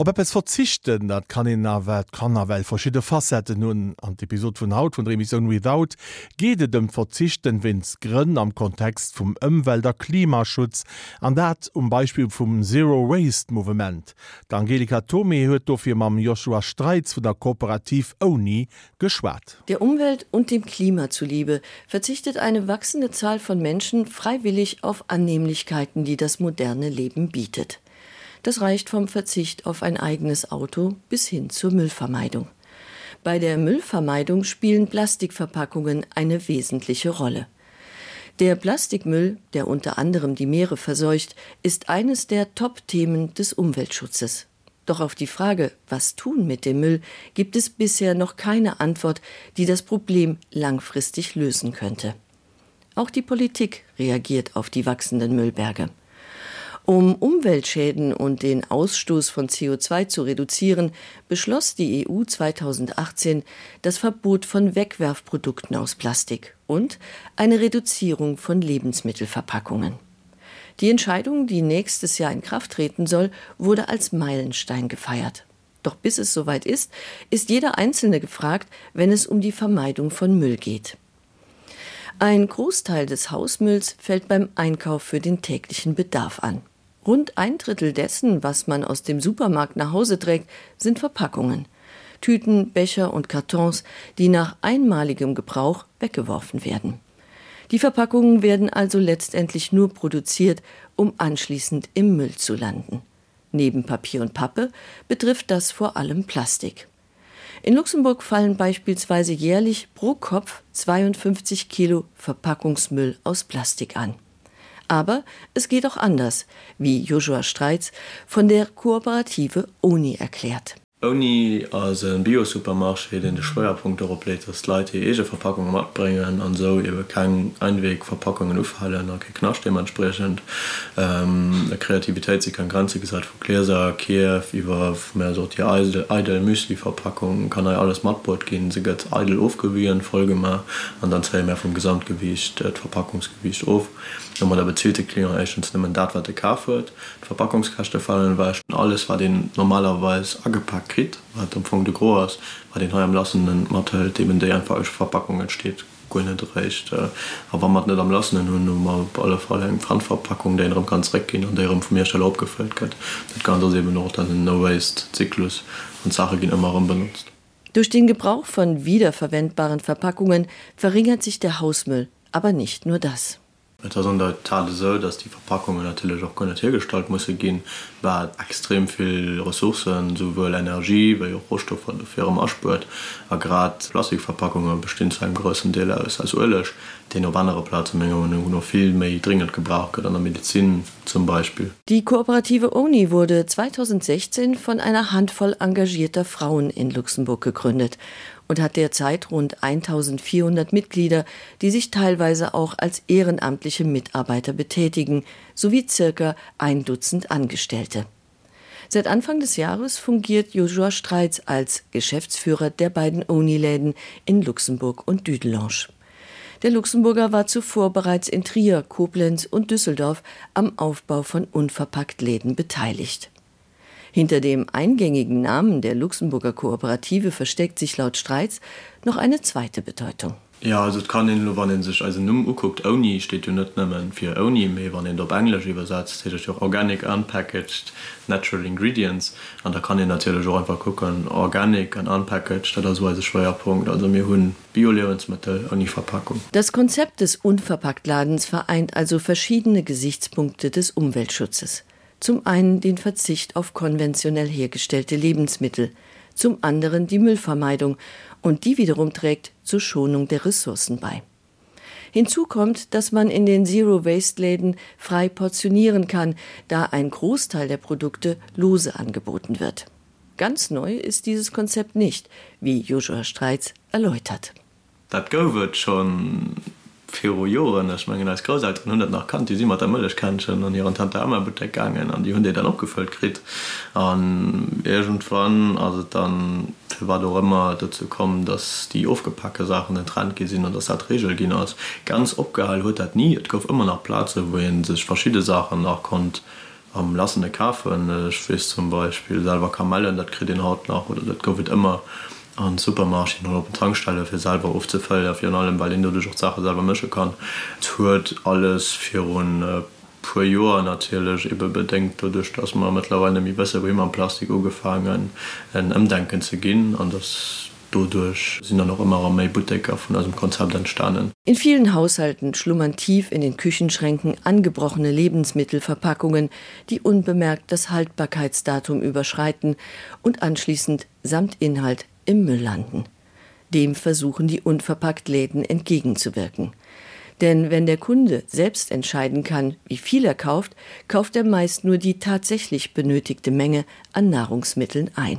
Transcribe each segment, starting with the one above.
Ob es verzichten, dat kann in nawer kannner well verschiedene Facetten nun an d Episode vun Haut von Remission without gede dem verzichten wins Grinn am Kontext vum ëmwälder Klimaschutz an dat um Beispiel vum Zero Waste Movement. D Angelika Tome huet dofir mam Joshua Streits vu der Kooperativ ONI geschwat. Der Umwelt und dem Klima zuliebe verzichtet eine wachsende Zahl von Menschen freiwillig auf Annehmlichkeiten, die das moderne Leben bietet. Das reicht vom Verzicht auf ein eigenes Auto bis hin zur Müllvermeidung. Bei der Müllvermeidung spielen Plastikverpackungen eine wesentliche Rolle. Der Plastikmüll, der unter anderem die Meere verseucht, ist eines der Top-Themen des Umweltschutzes. Doch auf die Frage, was tun mit dem Müll, gibt es bisher noch keine Antwort, die das Problem langfristig lösen könnte. Auch die Politik reagiert auf die wachsenden Müllberge. Um Umweltschäden und den Ausstoß von CO2 zu reduzieren, beschloss die EU 2018 das Verbot von Wegwerfprodukten aus Plastik und eine Reduzierung von Lebensmittelverpackungen. Die Entscheidung, die nächstes Jahr in Kraft treten soll, wurde als Meilenstein gefeiert. Doch bis es soweit ist, ist jeder Einzelne gefragt, wenn es um die Vermeidung von Müll geht. Ein Großteil des Hausmülls fällt beim Einkauf für den täglichen Bedarf an. Rund ein Drittel dessen, was man aus dem Supermarkt nach Hause trägt, sind Verpackungen. Tüten, Becher und Kartons, die nach einmaligem Gebrauch weggeworfen werden. Die Verpackungen werden also letztendlich nur produziert, um anschließend im Müll zu landen. Neben Papier und Pappe betrifft das vor allem Plastik. In Luxemburg fallen beispielsweise jährlich pro Kopf 52 Kilo Verpackungsmüll aus Plastik an. Aber es geht auch anders, wie Joshua Streits von der Kooperative ONI erklärt. Oni as en Biosupermarsche den de Schweuerpunkt Euroläter Leute ege Verpackungen matbringen an so iwwe kein Einweg Verpackungen ufhalen okay, knascht dementsprechend. Ähm, der Kreativität sie kann ganze gesagt vu Gläser, Kiew, iwwer mehr so die Eidel Müsli-Verpackung kann er alles Matbord gehen se gött Eidel ofgewieren Folge mal an dann zäh mehr vom Gesamtgewicht äh, Verpackungsgewicht of man der bezielte Klimations nimmen dat wat de ka wird Verpackungskachte fallen war alles war den normalerweise angepackt krit hat am Fong de Gros war den am lassenden Mattel dem der einfach Verpackung entsteht recht äh, aber man net am lassen hun alle Fall eng Pfandverpackung der ganz gehen und der von Meerstelle abgefüllt wird das kann das eben noch dann no waste Zyklus und Sache gehen immer benutzt. Durch den Gebrauch von wiederverwendbaren Verpackungen verringert sich der Hausmüll aber nicht nur das Tat so, dass die Verpackungen natürlich auch gar hergestalt muss gehen war extrem viel Ressourcen sowohl Energie weil Rohstoff von der Firma ausspurt grad Plastikverpackungen bestehen zu einem größeren Teil aus als Ölisch den auf andere Platzmengen noch viel mehr dringend gebraucht an der Medizin zum Beispiel. Die kooperative Uni wurde 2016 von einer Handvoll engagierter Frauen in Luxemburg gegründet und hat derzeit rund 1400 Mitglieder, die sich teilweise auch als ehrenamtliche Mitarbeiter betätigen, sowie circa ein Dutzend Angestellte. Seit Anfang des Jahres fungiert Joshua Streits als Geschäftsführer der beiden Uniläden in Luxemburg und Düdelange. Der Luxemburger war zuvor bereits in Trier, Koblenz und Düsseldorf am Aufbau von unverpackt Läden beteiligt. Hinter dem eingängigen Namen der Luxemburger Kooperative versteckt sich laut Streits noch eine zweite Bedeutung. Ja also kann in wann sich also guckt Oni steht du net nimmen für Oni wann in der Englisch übersetzt auch organic unpackaged natural ingredients und da kann ich natürlich auch einfach gucken organic an unpackaged das war Schwerpunkt also mir hun Biolebensmittel und die Verpackung. Das Konzept des Unverpacktladens vereint also verschiedene Gesichtspunkte des Umweltschutzes zum einen den Verzicht auf konventionell hergestellte Lebensmittel, zum anderen die Müllvermeidung und die wiederum trägt zur Schonung der Ressourcen bei. Hinzu kommt, dass man in den Zero Waste Läden frei portionieren kann, da ein Großteil der Produkte lose angeboten wird. Ganz neu ist dieses Konzept nicht, wie Joshua Streits erläutert. Dat go wird schon Ferioen ich mein, als Groß 100 nach Kant die der Mëllech kannchen an ihren Tante Ammer bedeckgangen an die hun dann opgefüllt krit an irgendwann also dann war doch immer dazu kommen, dass die aufgepackte Sachen den Trend gesinn und das hat Regel ging aus. Ganz opgehalt hue hat nie. Gouf immer nach Plaze wohin sich verschiedene Sachen nach konnte am lassende Kaffen äh, schwi zum Beispiel selber Kamellen dat krit den Haut nach oder dat gowet immer. An Supermarschen oder op Tankstelle fir selber aufzufällen auf allem weil du dich auch Sache selber mische kann. Huet alles für un äh, pro Joer natürlich. Eben bedenkt dadurch dass man mittlerweile wie besser wie man Plastik gefangen en imdenken zu gehen. An das Dodurch sind noch immer méi Budecker von dem Konzept entstanden. In vielen Haushalten schlummern tief in den Küchenschränken angebrochene Lebensmittelverpackungen, die unbemerkt das Haltbarkeitsdatum überschreiten und anschließend samt Inhalt im Müll landen. Dem versuchen die unverpackt Läden entgegenzuwirken. Denn wenn der Kunde selbst entscheiden kann, wie viel er kauft, kauft er meist nur die tatsächlich benötigte Menge an Nahrungsmitteln ein.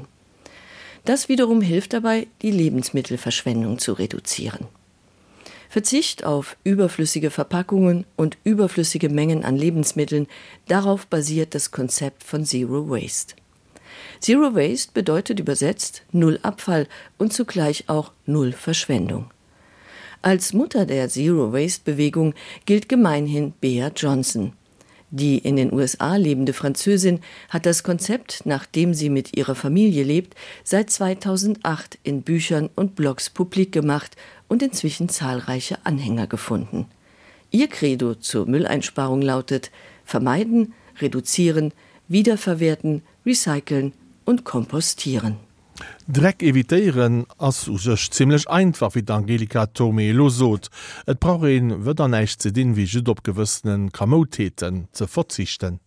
Das wiederum hilft dabei, die Lebensmittelverschwendung zu reduzieren. Verzicht auf überflüssige Verpackungen und überflüssige Mengen an Lebensmitteln, darauf basiert das Konzept von Zero Waste. Zero Waste bedeutet übersetzt null Abfall und zugleich auch null Verschwendung. Als Mutter der Zero Waste Bewegung gilt gemeinhin Bea Johnson. Die in den USA lebende Französin hat das Konzept, nachdem sie mit ihrer Familie lebt, seit 2008 in Büchern und Blogs publik gemacht und inzwischen zahlreiche Anhänger gefunden. Ihr Credo zur Mülleinsparung lautet: vermeiden, reduzieren, wiederverwerten, recyceln und kompostieren. Dreck eviitéieren ass u sech ziemlichlech einfach wie Angelika Tome losot. Et Brauin wët an neicht ze Din wie Südopgewëssenen Kamotheten ze verzichten.